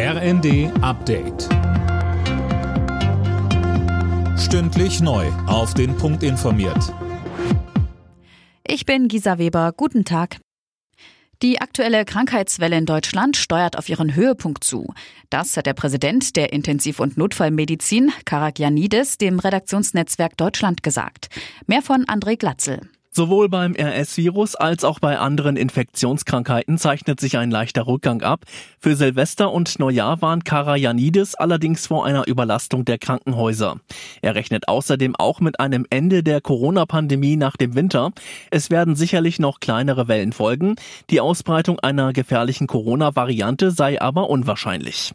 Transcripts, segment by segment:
RND Update. Stündlich neu. Auf den Punkt informiert. Ich bin Gisa Weber. Guten Tag. Die aktuelle Krankheitswelle in Deutschland steuert auf ihren Höhepunkt zu. Das hat der Präsident der Intensiv- und Notfallmedizin, Karagianidis, dem Redaktionsnetzwerk Deutschland gesagt. Mehr von André Glatzel. Sowohl beim RS-Virus als auch bei anderen Infektionskrankheiten zeichnet sich ein leichter Rückgang ab. Für Silvester und Neujahr warnt Karajanidis allerdings vor einer Überlastung der Krankenhäuser. Er rechnet außerdem auch mit einem Ende der Corona-Pandemie nach dem Winter. Es werden sicherlich noch kleinere Wellen folgen. Die Ausbreitung einer gefährlichen Corona-Variante sei aber unwahrscheinlich.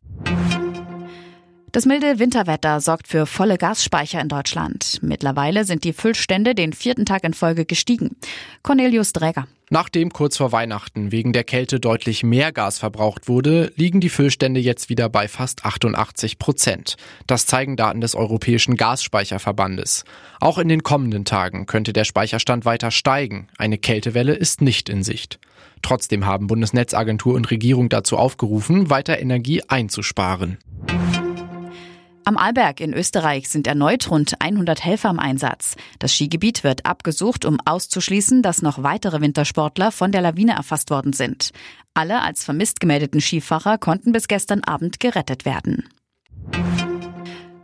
Das milde Winterwetter sorgt für volle Gasspeicher in Deutschland. Mittlerweile sind die Füllstände den vierten Tag in Folge gestiegen. Cornelius Dräger. Nachdem kurz vor Weihnachten wegen der Kälte deutlich mehr Gas verbraucht wurde, liegen die Füllstände jetzt wieder bei fast 88 Prozent. Das zeigen Daten des Europäischen Gasspeicherverbandes. Auch in den kommenden Tagen könnte der Speicherstand weiter steigen. Eine Kältewelle ist nicht in Sicht. Trotzdem haben Bundesnetzagentur und Regierung dazu aufgerufen, weiter Energie einzusparen. Am Arlberg in Österreich sind erneut rund 100 Helfer im Einsatz. Das Skigebiet wird abgesucht, um auszuschließen, dass noch weitere Wintersportler von der Lawine erfasst worden sind. Alle als vermisst gemeldeten Skifahrer konnten bis gestern Abend gerettet werden.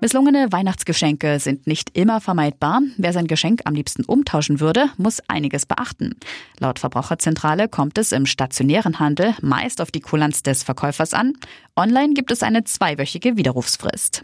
Misslungene Weihnachtsgeschenke sind nicht immer vermeidbar. Wer sein Geschenk am liebsten umtauschen würde, muss einiges beachten. Laut Verbraucherzentrale kommt es im stationären Handel meist auf die Kulanz des Verkäufers an. Online gibt es eine zweiwöchige Widerrufsfrist.